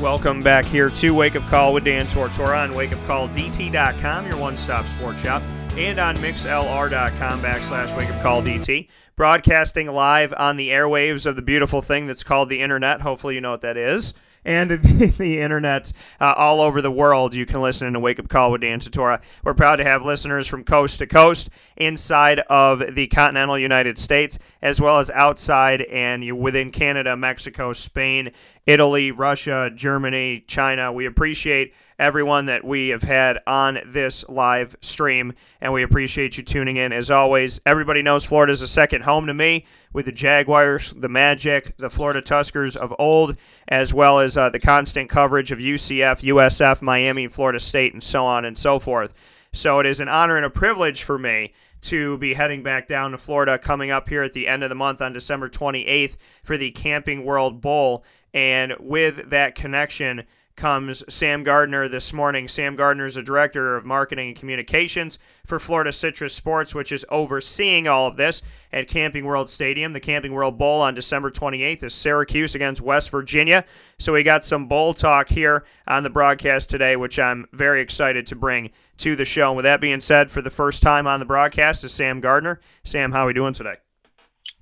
Welcome back here to Wake Up Call with Dan Tortora on wakeupcalldt.com, your one-stop sports shop, and on mixlr.com backslash wakeupcalldt. Broadcasting live on the airwaves of the beautiful thing that's called the internet. Hopefully you know what that is and the, the internet uh, all over the world. You can listen to Wake Up Call with Dan Tortora. We're proud to have listeners from coast to coast inside of the continental United States, as well as outside and within Canada, Mexico, Spain, Italy, Russia, Germany, China. We appreciate everyone that we have had on this live stream, and we appreciate you tuning in. As always, everybody knows Florida is a second home to me with the Jaguars, the Magic, the Florida Tuskers of old, as well as uh, the constant coverage of UCF, USF, Miami, Florida State, and so on and so forth. So it is an honor and a privilege for me to be heading back down to Florida coming up here at the end of the month on December 28th for the Camping World Bowl. And with that connection, comes Sam Gardner this morning. Sam Gardner is the director of marketing and communications for Florida Citrus Sports, which is overseeing all of this at Camping World Stadium. The Camping World Bowl on December 28th is Syracuse against West Virginia. So we got some bowl talk here on the broadcast today, which I'm very excited to bring to the show. And with that being said, for the first time on the broadcast is Sam Gardner. Sam, how are we doing today?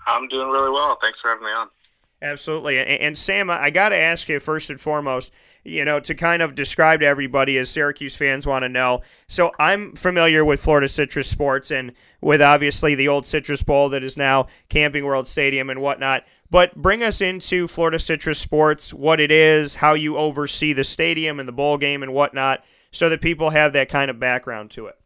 I'm doing really well. Thanks for having me on. Absolutely. And, and Sam, I got to ask you first and foremost, you know, to kind of describe to everybody as Syracuse fans want to know. So I'm familiar with Florida Citrus Sports and with obviously the old Citrus Bowl that is now Camping World Stadium and whatnot. But bring us into Florida Citrus Sports, what it is, how you oversee the stadium and the bowl game and whatnot, so that people have that kind of background to it.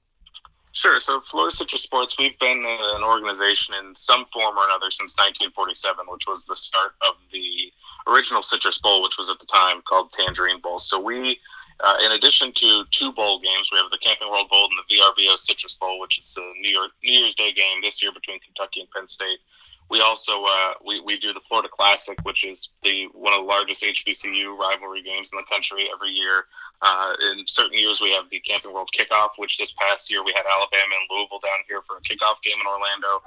Sure. So, Florida Citrus Sports, we've been an organization in some form or another since 1947, which was the start of the original Citrus Bowl, which was at the time called Tangerine Bowl. So, we, uh, in addition to two bowl games, we have the Camping World Bowl and the VRBO Citrus Bowl, which is a New, York, New Year's Day game this year between Kentucky and Penn State. We also uh, we, we do the Florida Classic, which is the one of the largest HBCU rivalry games in the country every year. Uh, in certain years, we have the Camping World Kickoff, which this past year we had Alabama and Louisville down here for a kickoff game in Orlando,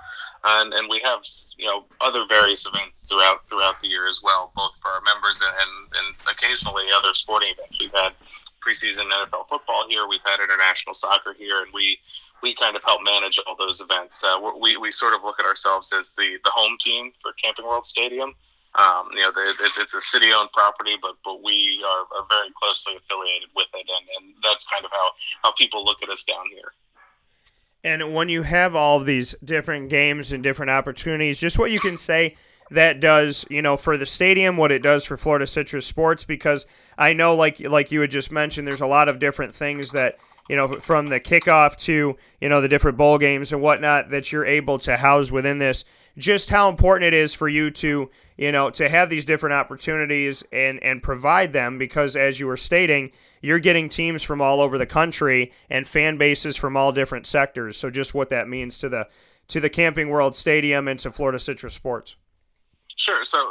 and and we have you know other various events throughout throughout the year as well, both for our members and and, and occasionally other sporting events. We've had preseason NFL football here. We've had international soccer here, and we we kind of help manage all those events. Uh, we, we sort of look at ourselves as the, the home team for Camping World Stadium. Um, you know, it's a city-owned property, but but we are, are very closely affiliated with it, and, and that's kind of how, how people look at us down here. And when you have all these different games and different opportunities, just what you can say that does, you know, for the stadium, what it does for Florida Citrus Sports, because I know, like like you had just mentioned, there's a lot of different things that you know, from the kickoff to, you know, the different bowl games and whatnot that you're able to house within this, just how important it is for you to, you know, to have these different opportunities and, and provide them because, as you were stating, you're getting teams from all over the country and fan bases from all different sectors. So just what that means to the to the Camping World Stadium and to Florida Citrus Sports. Sure. So,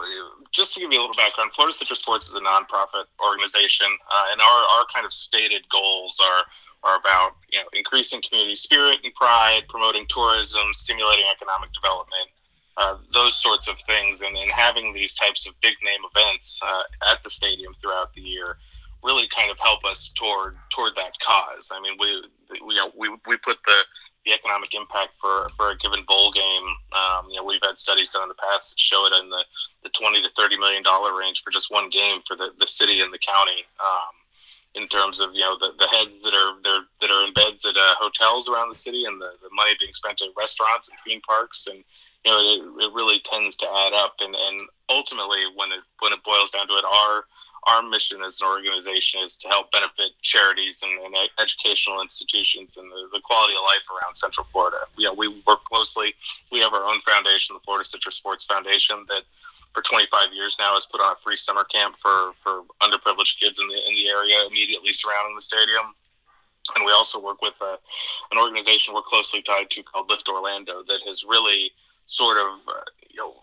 just to give you a little background, Florida Citrus Sports is a nonprofit organization, uh, and our, our kind of stated goals are are about you know increasing community spirit and pride, promoting tourism, stimulating economic development, uh, those sorts of things, and, and having these types of big name events uh, at the stadium throughout the year really kind of help us toward toward that cause. I mean, we we you know, we, we put the the economic impact for, for a given bowl game. Um, you know, we've had studies done in the past that show it in the, the 20 to 30 million dollar range for just one game for the, the city and the county. Um, in terms of you know the, the heads that are that are in beds at uh, hotels around the city and the, the money being spent at restaurants and theme parks and you know it, it really tends to add up and, and ultimately when it when it boils down to it our our mission as an organization is to help benefit charities and, and educational institutions and the, the, quality of life around Central Florida. You know, we work closely. We have our own foundation, the Florida Citrus Sports Foundation, that for 25 years now has put on a free summer camp for, for underprivileged kids in the in the area immediately surrounding the stadium. and we also work with uh, an organization we're closely tied to called Lift Orlando that has really sort of uh, you know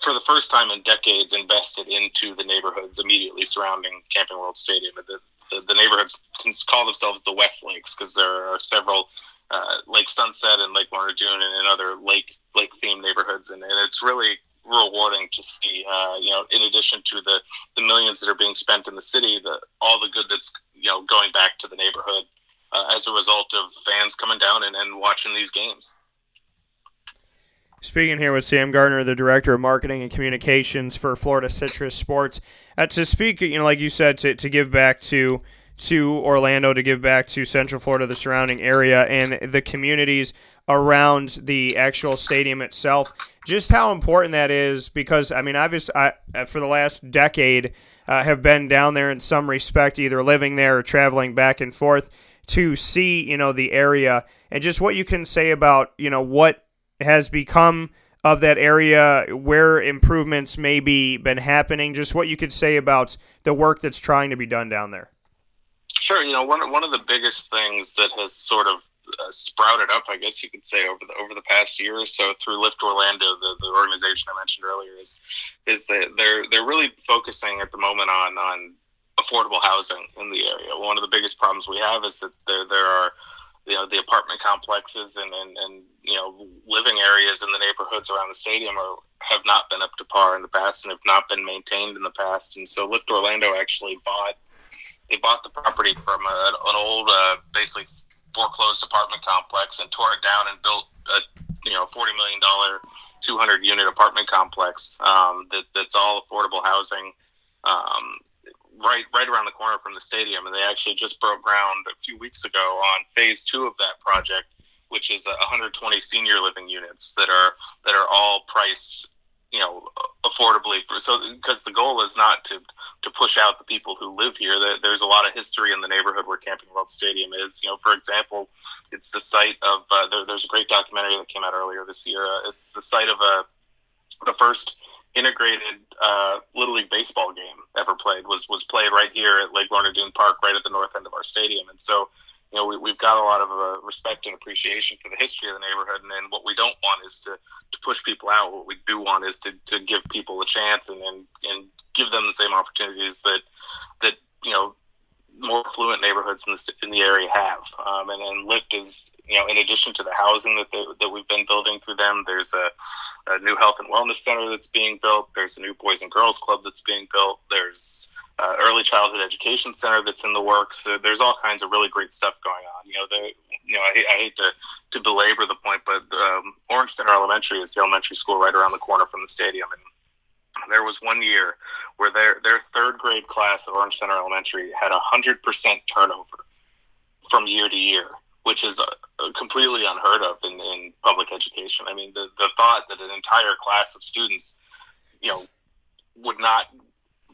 for the first time in decades invested into the neighborhoods immediately surrounding Camping World Stadium. The, the, the neighborhoods can call themselves the West Lakes because there are several uh, Lake Sunset and Lake Lorna Doone and, and other lake lake themed neighborhoods, and, and it's really rewarding to see. Uh, you know, in addition to the the millions that are being spent in the city, the all the good that's you know going back to the neighborhood uh, as a result of fans coming down and, and watching these games. Speaking here with Sam Gardner, the director of marketing and communications for Florida Citrus Sports, uh, to speak, you know, like you said, to, to give back to to Orlando, to give back to Central Florida, the surrounding area, and the communities around the actual stadium itself. Just how important that is, because I mean, obviously, I, uh, for the last decade, uh, have been down there in some respect, either living there or traveling back and forth to see, you know, the area, and just what you can say about, you know, what has become of that area, where improvements maybe been happening, just what you could say about the work that's trying to be done down there. Sure, you know one one of the biggest things that has sort of uh, sprouted up, I guess you could say, over the over the past year or so through Lift Orlando, the, the organization I mentioned earlier, is is that they're they're really focusing at the moment on on affordable housing in the area. One of the biggest problems we have is that there there are you know the apartment complexes and, and, and you know living areas in the neighborhoods around the stadium are have not been up to par in the past and have not been maintained in the past. And so Lift Orlando actually bought they bought the property from a, an old uh, basically foreclosed apartment complex and tore it down and built a you know forty million dollar 200 unit apartment complex um, that, that's all affordable housing. Um, right right around the corner from the stadium, and they actually just broke ground a few weeks ago on phase two of that project, which is 120 senior living units that are that are all priced, you know, affordably. For, so because the goal is not to to push out the people who live here. There's a lot of history in the neighborhood where Camping World Stadium is. You know, for example, it's the site of uh, there, there's a great documentary that came out earlier this year. Uh, it's the site of a uh, the first integrated uh, little league baseball game ever played was was played right here at Lake Lorna Doone Park, right at the north end of our stadium. And so, you know, we, we've got a lot of uh, respect and appreciation for the history of the neighborhood. And then what we don't want is to, to push people out. What we do want is to, to give people a chance and, and and give them the same opportunities that that you know more affluent neighborhoods in the, in the area have. Um, and then Lift is, you know, in addition to the housing that, they, that we've been building through them, there's a, a, new health and wellness center that's being built. There's a new Boys and Girls Club that's being built. There's uh, early childhood education center that's in the works. There's all kinds of really great stuff going on. You know, the, you know, I, I hate to, to belabor the point, but um, Orange Center Elementary is the elementary school right around the corner from the stadium, and there was one year where their their third grade class at Orange Center Elementary had a hundred percent turnover from year to year, which is uh, completely unheard of in, in public education. I mean, the the thought that an entire class of students, you know, would not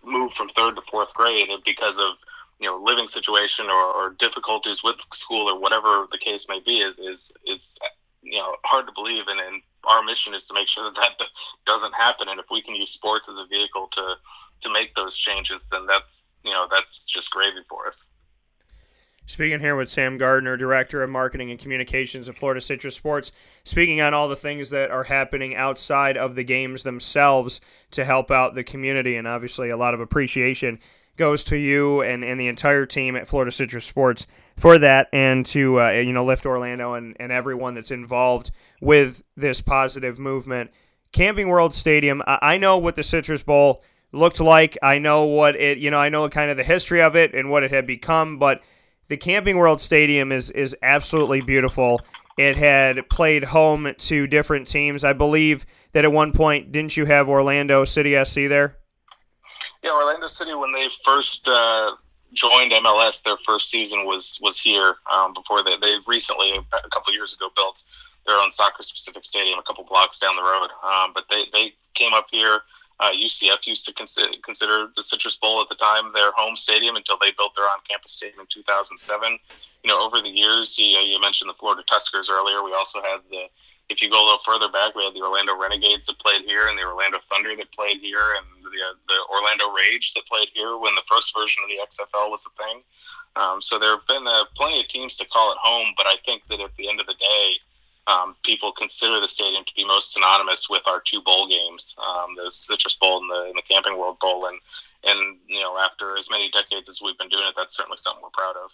move from third to fourth grade because of you know living situation or, or difficulties with school or whatever the case may be is is is you know hard to believe and, and our mission is to make sure that that doesn't happen. And if we can use sports as a vehicle to to make those changes then that's you know that's just gravy for us Speaking here with Sam Gardner, Director of Marketing and Communications of Florida Citrus Sports, speaking on all the things that are happening outside of the games themselves to help out the community, and obviously a lot of appreciation goes to you and, and the entire team at Florida Citrus Sports for that, and to uh, you know Lift Orlando and, and everyone that's involved with this positive movement. Camping World Stadium, I know what the Citrus Bowl looked like. I know what it, you know, I know kind of the history of it and what it had become, but the Camping World Stadium is is absolutely beautiful. It had played home to different teams. I believe that at one point, didn't you have Orlando City SC there? Yeah, Orlando City when they first uh, joined MLS, their first season was was here. Um, before they they recently a couple years ago built their own soccer specific stadium a couple blocks down the road. Um, but they they came up here. Uh, UCF used to consider, consider the Citrus Bowl at the time their home stadium until they built their on-campus stadium in 2007. You know, over the years, you, you mentioned the Florida Tuskers earlier. We also had the if you go a little further back, we had the Orlando Renegades that played here, and the Orlando Thunder that played here, and the, uh, the Orlando Rage that played here when the first version of the XFL was a thing. Um, so there have been uh, plenty of teams to call it home, but I think that at the end of the day, um, people consider the stadium to be most synonymous with our two bowl games, um, the Citrus Bowl and the, and the Camping World Bowl. And, and, you know, after as many decades as we've been doing it, that's certainly something we're proud of.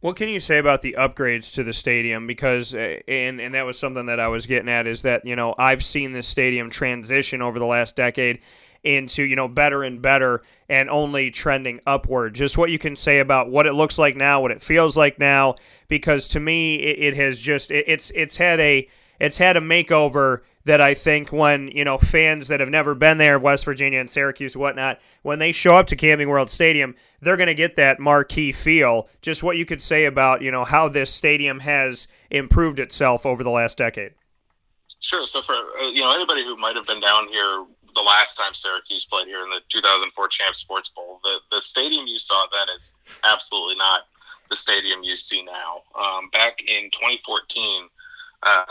What can you say about the upgrades to the stadium? Because uh, and and that was something that I was getting at is that you know I've seen this stadium transition over the last decade into you know better and better and only trending upward. Just what you can say about what it looks like now, what it feels like now, because to me it, it has just it, it's it's had a it's had a makeover that I think when you know fans that have never been there, West Virginia and Syracuse, and whatnot, when they show up to Camping World Stadium, they're going to get that marquee feel. Just what you could say about you know how this stadium has improved itself over the last decade. Sure. So for uh, you know anybody who might have been down here the last time Syracuse played here in the 2004 Champ Sports Bowl, the the stadium you saw then is absolutely not the stadium you see now. Um, back in 2014, uh,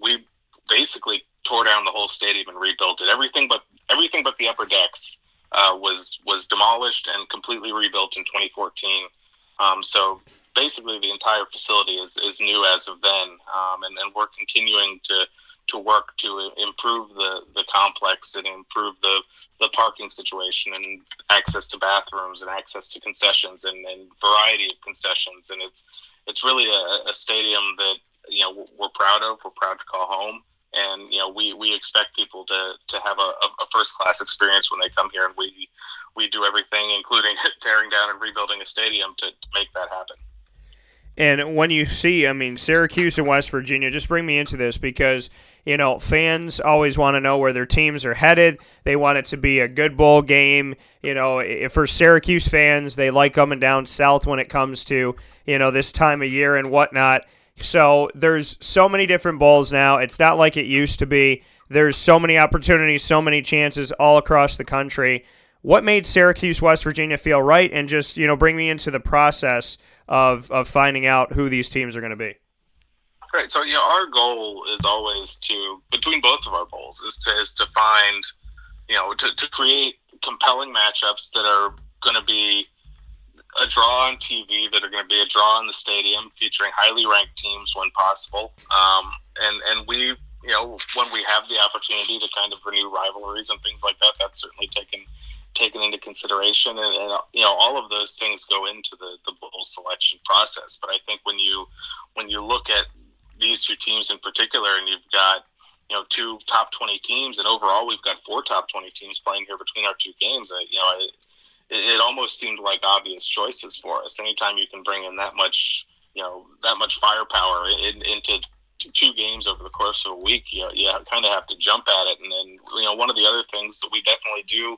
we basically tore down the whole stadium and rebuilt it. Everything but everything but the upper decks uh, was was demolished and completely rebuilt in 2014. Um, so basically, the entire facility is, is new as of then, um, and, and we're continuing to to work to improve the, the complex and improve the, the parking situation and access to bathrooms and access to concessions and, and variety of concessions. And it's it's really a, a stadium that you know we're proud of. We're proud to call home and you know we, we expect people to, to have a, a first class experience when they come here and we we do everything including tearing down and rebuilding a stadium to, to make that happen and when you see i mean syracuse and west virginia just bring me into this because you know fans always want to know where their teams are headed they want it to be a good bowl game you know for syracuse fans they like coming down south when it comes to you know this time of year and whatnot so there's so many different bowls now. It's not like it used to be. There's so many opportunities, so many chances all across the country. What made Syracuse, West Virginia feel right, and just you know bring me into the process of of finding out who these teams are going to be. Right. So you know, our goal is always to between both of our bowls is to is to find you know to, to create compelling matchups that are going to be a draw on TV that are going to be a draw in the stadium, featuring highly ranked teams when possible. Um, and and we, you know, when we have the opportunity to kind of renew rivalries and things like that, that's certainly taken taken into consideration. And, and you know, all of those things go into the the bowl selection process. But I think when you when you look at these two teams in particular, and you've got you know two top 20 teams and overall we've got four top 20 teams playing here between our two games uh, you know it, it almost seemed like obvious choices for us. Anytime you can bring in that much, you know, that much firepower in, into two games over the course of a week, you, you kind of have to jump at it. And then, you know, one of the other things that we definitely do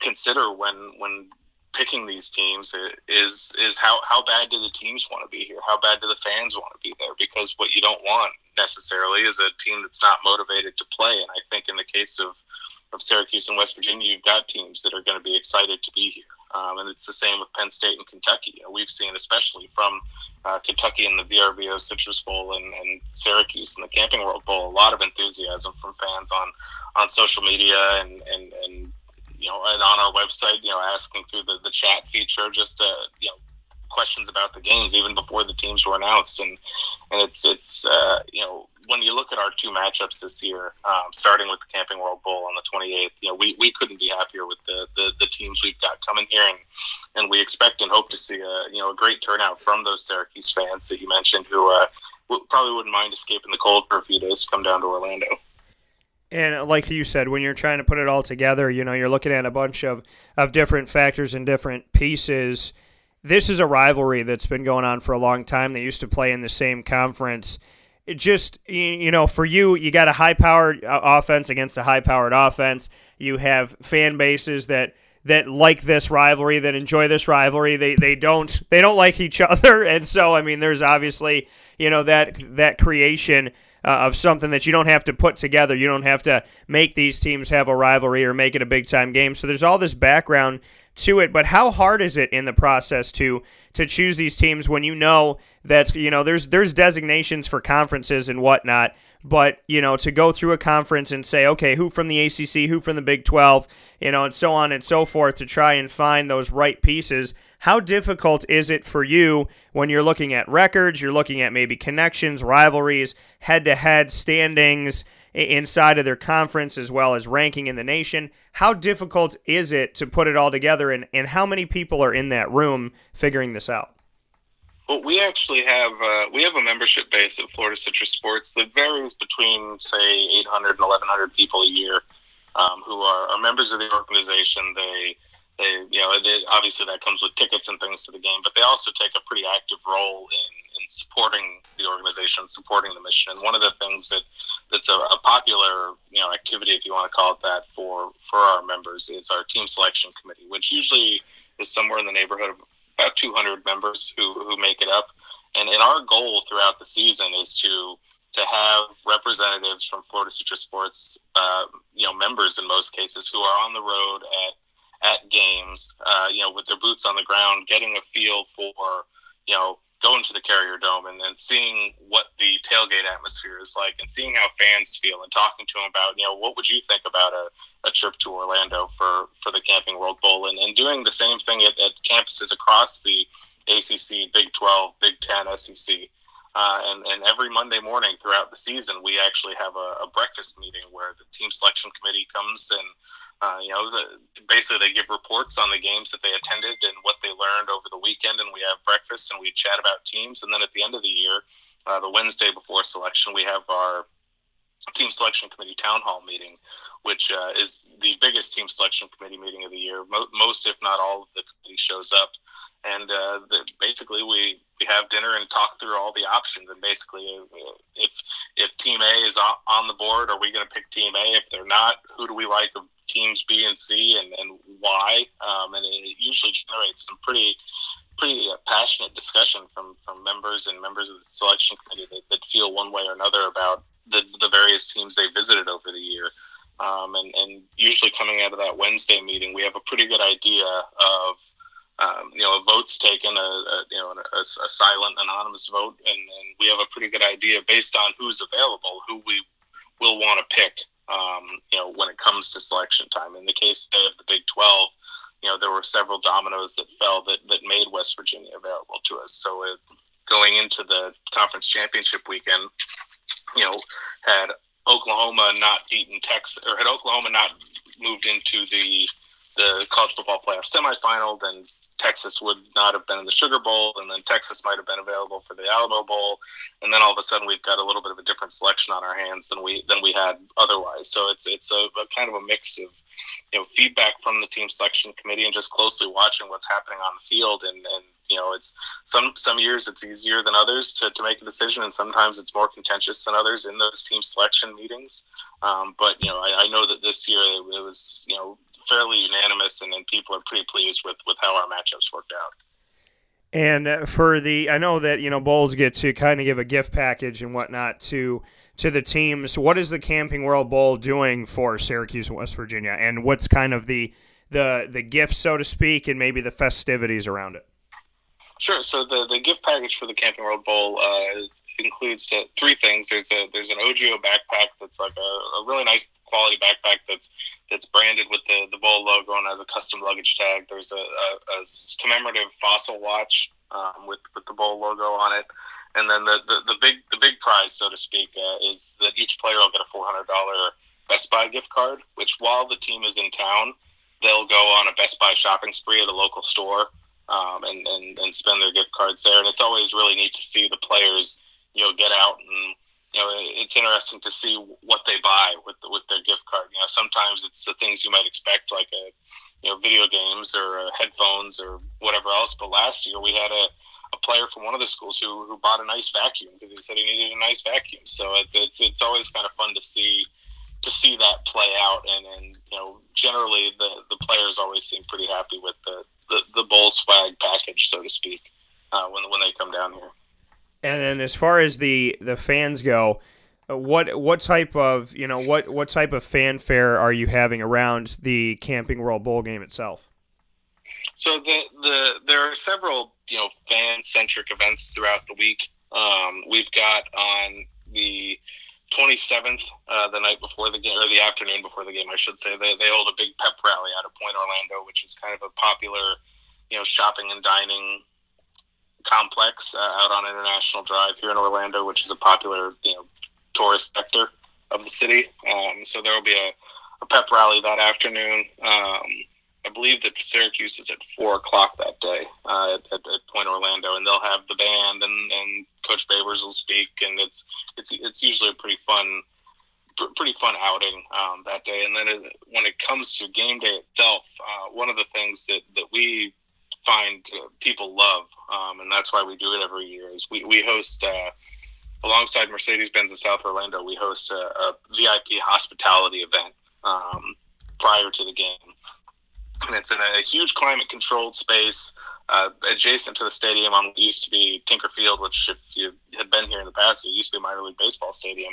consider when when picking these teams is is how how bad do the teams want to be here? How bad do the fans want to be there? Because what you don't want necessarily is a team that's not motivated to play. And I think in the case of of Syracuse and West Virginia, you've got teams that are going to be excited to be here. Um, and it's the same with Penn State and Kentucky. We've seen, especially from uh, Kentucky in the VRBO Citrus Bowl and, and Syracuse in the Camping World Bowl, a lot of enthusiasm from fans on, on social media and, and, and you know, and on our website, you know, asking through the, the chat feature just to, you know, questions about the games even before the teams were announced. And, and it's, it's, uh, you know, when you look at our two matchups this year, um, starting with the Camping World Bowl on the 28th, you know, we, we couldn't be happier with the, the, the teams we've got coming here, and, and we expect and hope to see a you know a great turnout from those Syracuse fans that you mentioned, who uh, probably wouldn't mind escaping the cold for a few days to come down to Orlando. And like you said, when you're trying to put it all together, you know, you're looking at a bunch of, of different factors and different pieces. This is a rivalry that's been going on for a long time. They used to play in the same conference. It just you know for you you got a high powered uh, offense against a high powered offense. You have fan bases that that like this rivalry that enjoy this rivalry. They they don't they don't like each other. And so i mean there's obviously you know that that creation uh, of something that you don't have to put together. You don't have to make these teams have a rivalry or make it a big time game. So there's all this background to it. But how hard is it in the process to to choose these teams when you know that you know there's there's designations for conferences and whatnot, but you know to go through a conference and say okay who from the ACC, who from the Big 12, you know, and so on and so forth to try and find those right pieces. How difficult is it for you when you're looking at records, you're looking at maybe connections, rivalries, head to head standings inside of their conference as well as ranking in the nation? How difficult is it to put it all together, and, and how many people are in that room figuring this out? Well, we actually have uh, we have a membership base at Florida Citrus Sports that varies between say 800 and 1100 people a year um, who are, are members of the organization. They they you know it, obviously that comes with tickets and things to the game, but they also take a pretty active role in in supporting the organization, supporting the mission. And one of the things that that's a, a popular you know activity, if you want to call it that, for for our members is our team selection committee, which usually is somewhere in the neighborhood of about 200 members who who make it up. And, and our goal throughout the season is to to have representatives from Florida Citrus Sports, uh, you know, members in most cases who are on the road at at games, uh, you know, with their boots on the ground, getting a feel for, you know, going to the Carrier Dome and then seeing what the tailgate atmosphere is like and seeing how fans feel and talking to them about, you know, what would you think about a, a trip to Orlando for, for the Camping World Bowl and, and doing the same thing at, at campuses across the ACC, Big 12, Big 10, SEC. Uh, and, and every Monday morning throughout the season, we actually have a, a breakfast meeting where the team selection committee comes and uh, you know, the, basically they give reports on the games that they attended and what they learned over the weekend, and we have breakfast and we chat about teams. And then at the end of the year, uh, the Wednesday before selection, we have our team selection committee town hall meeting, which uh, is the biggest team selection committee meeting of the year. Mo- most, if not all, of the committee shows up, and uh, the, basically we we have dinner and talk through all the options. And basically, uh, if if Team A is on the board, are we going to pick Team A? If they're not, who do we like teams B and C and, and why. Um, and it usually generates some pretty pretty uh, passionate discussion from, from members and members of the selection committee that, that feel one way or another about the, the various teams they visited over the year. Um, and, and usually coming out of that Wednesday meeting, we have a pretty good idea of um, you know, votes taken, a, a you know, a, a, silent anonymous vote, and, and we have a pretty good idea based on who's available, who we will want to pick um, you know, when it comes to selection time. In the case of the Big 12, you know, there were several dominoes that fell that, that made West Virginia available to us. So it, going into the conference championship weekend, you know, had Oklahoma not beaten Texas, or had Oklahoma not moved into the the college football playoff semifinal, then Texas would not have been in the Sugar Bowl, and then Texas might have been available for the Alamo Bowl, and then all of a sudden we've got a little bit of a different selection on our hands than we than we had otherwise. So it's it's a, a kind of a mix of you know feedback from the team selection committee and just closely watching what's happening on the field and and you know it's some some years it's easier than others to, to make a decision and sometimes it's more contentious than others in those team selection meetings. Um, but you know I, I, know that this year it, was you know fairly unanimous and, and people are pretty pleased with with how our matchups worked out. And uh, for the i know that you know bowls get to kind of give a gift package and whatnot to to the teams. What is the camping world bowl doing for syracuse and west virginia? And what's kind of the the the gift so to speak and maybe the festivities around it Sure. So the, the gift package for the Camping World Bowl uh, includes uh, three things. There's a there's an OGIO backpack that's like a, a, really nice quality backpack that's that's branded with the, the bowl logo and has a custom luggage tag. There's a, a, a commemorative fossil watch um, with with the bowl logo on it, and then the, the, the big the big prize, so to speak, uh, is that each player will get a four hundred dollar Best Buy gift card. Which while the team is in town, they'll go on a Best Buy shopping spree at a local store um, and, and, and spend their gift cards there. And it's always really neat to see the players, you know, get out and, you know, it's interesting to see what they buy with with their gift card. You know, sometimes it's the things you might expect, like a, you know, video games or uh, headphones or whatever else. But last year we had a, a player from one of the schools who, who bought a nice vacuum because he said he needed a nice vacuum. So it's, it's, it's always kind of fun to see, to see that play out. And, and, you know, generally the, the players always seem pretty happy with the, the, the bowl swag package, so to speak, uh, when when they come down here. And then as far as the the fans go, what what type of you know what what type of fanfare are you having around the Camping World Bowl game itself? So the the there are several you know fan centric events throughout the week. Um, we've got on the 27th, uh, the night before the game, or the afternoon before the game, I should say, they, they hold a big pep rally out of Pointe Orlando, which is kind of a popular, you know, shopping and dining complex uh, out on International Drive here in Orlando, which is a popular, you know, tourist sector of the city. Um, so there will be a, a, pep rally that afternoon. Um, I believe that Syracuse is at four o'clock that day uh, at, at, Pointe Orlando, and they'll have the band and, and Coach Babers will speak, and it's it's it's usually a pretty fun pretty fun outing um, that day. And then it, when it comes to game day itself, uh, one of the things that, that we find uh, people love, um, and that's why we do it every year, is we, we host, uh, alongside Mercedes Benz in South Orlando, we host a, a VIP hospitality event um, prior to the game and it's in a huge climate controlled space uh, adjacent to the stadium on what used to be Tinker Field, which if you had been here in the past, it used to be minor league baseball stadium.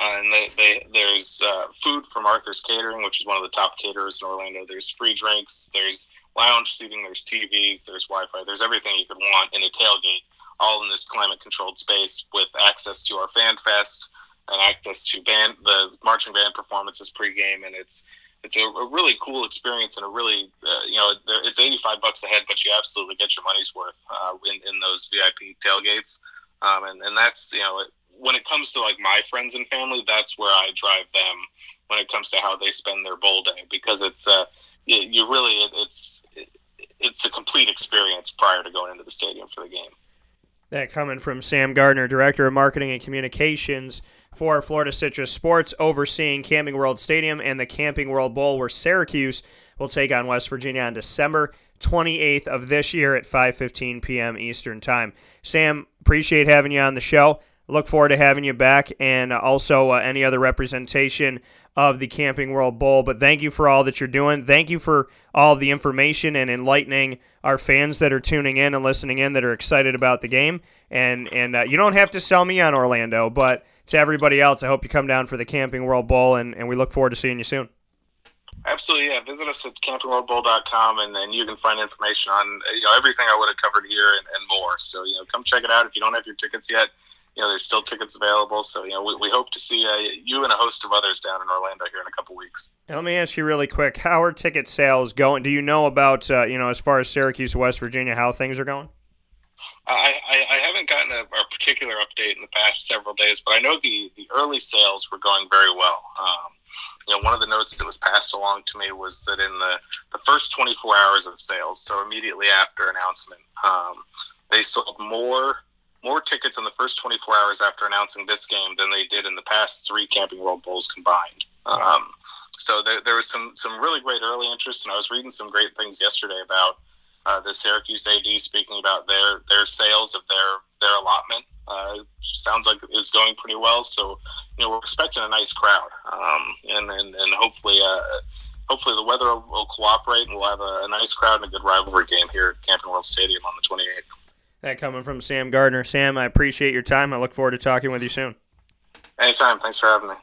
Uh, and they, they, there's uh, food from Arthur's Catering, which is one of the top caterers in Orlando. There's free drinks, there's lounge seating, there's TVs, there's Wi-Fi, there's everything you could want in a tailgate, all in this climate-controlled space with access to our fan fest and access to band the marching band performances pregame, and it's it's a, a, really cool experience and a really uh, you know it's 85 bucks a head but you absolutely get your money's worth uh, in, in those vip tailgates. Um, and, and that's you know when it comes to like my friends and family that's where i drive them when it comes to how they spend their bowl day because it's uh you, you really it, it's it, it's a complete experience prior to going into the stadium for the game. That coming from sam gardner director of marketing and communications for Florida Citrus Sports, overseeing Camping World Stadium and the Camping World Bowl, where Syracuse will take on West Virginia on December 28th of this year at 5:15 p.m. Eastern Time. Sam, appreciate having you on the show. Look forward to having you back, and also uh, any other representation of the Camping World Bowl. But thank you for all that you're doing. Thank you for all the information and enlightening our fans that are tuning in and listening in that are excited about the game. And and uh, you don't have to sell me on Orlando, but to everybody else, I hope you come down for the Camping World Bowl, and, and we look forward to seeing you soon. Absolutely, yeah. Visit us at campingworldbowl.com, and then you can find information on you know everything I would have covered here and, and more. So you know, come check it out. If you don't have your tickets yet, you know there's still tickets available. So you know, we, we hope to see uh, you and a host of others down in Orlando here in a couple weeks. let me ask you really quick: How are ticket sales going? Do you know about uh, you know as far as Syracuse, West Virginia, how things are going? I, I, I haven't gotten a, a, particular update in the past several days, but I know the, the early sales were going very well. Um, you know, one of the notes that was passed along to me was that in the, the first 24 hours of sales, so immediately after announcement, um, they sold more more tickets in the first 24 hours after announcing this game than they did in the past three Camping World Bowls combined. Um, so there, there was some some really great early interest, and I was reading some great things yesterday about uh, the Syracuse AD speaking about their their sales of their their allotment. Uh, sounds like it's going pretty well. So, you know, we're expecting a nice crowd, um, and, and and hopefully, uh, hopefully the weather will, will cooperate, and we'll have a, a, nice crowd and a good rivalry game here at Camping World Stadium on the 28th. That coming from Sam Gardner. Sam, I appreciate your time. I look forward to talking with you soon. Anytime. Thanks for having me.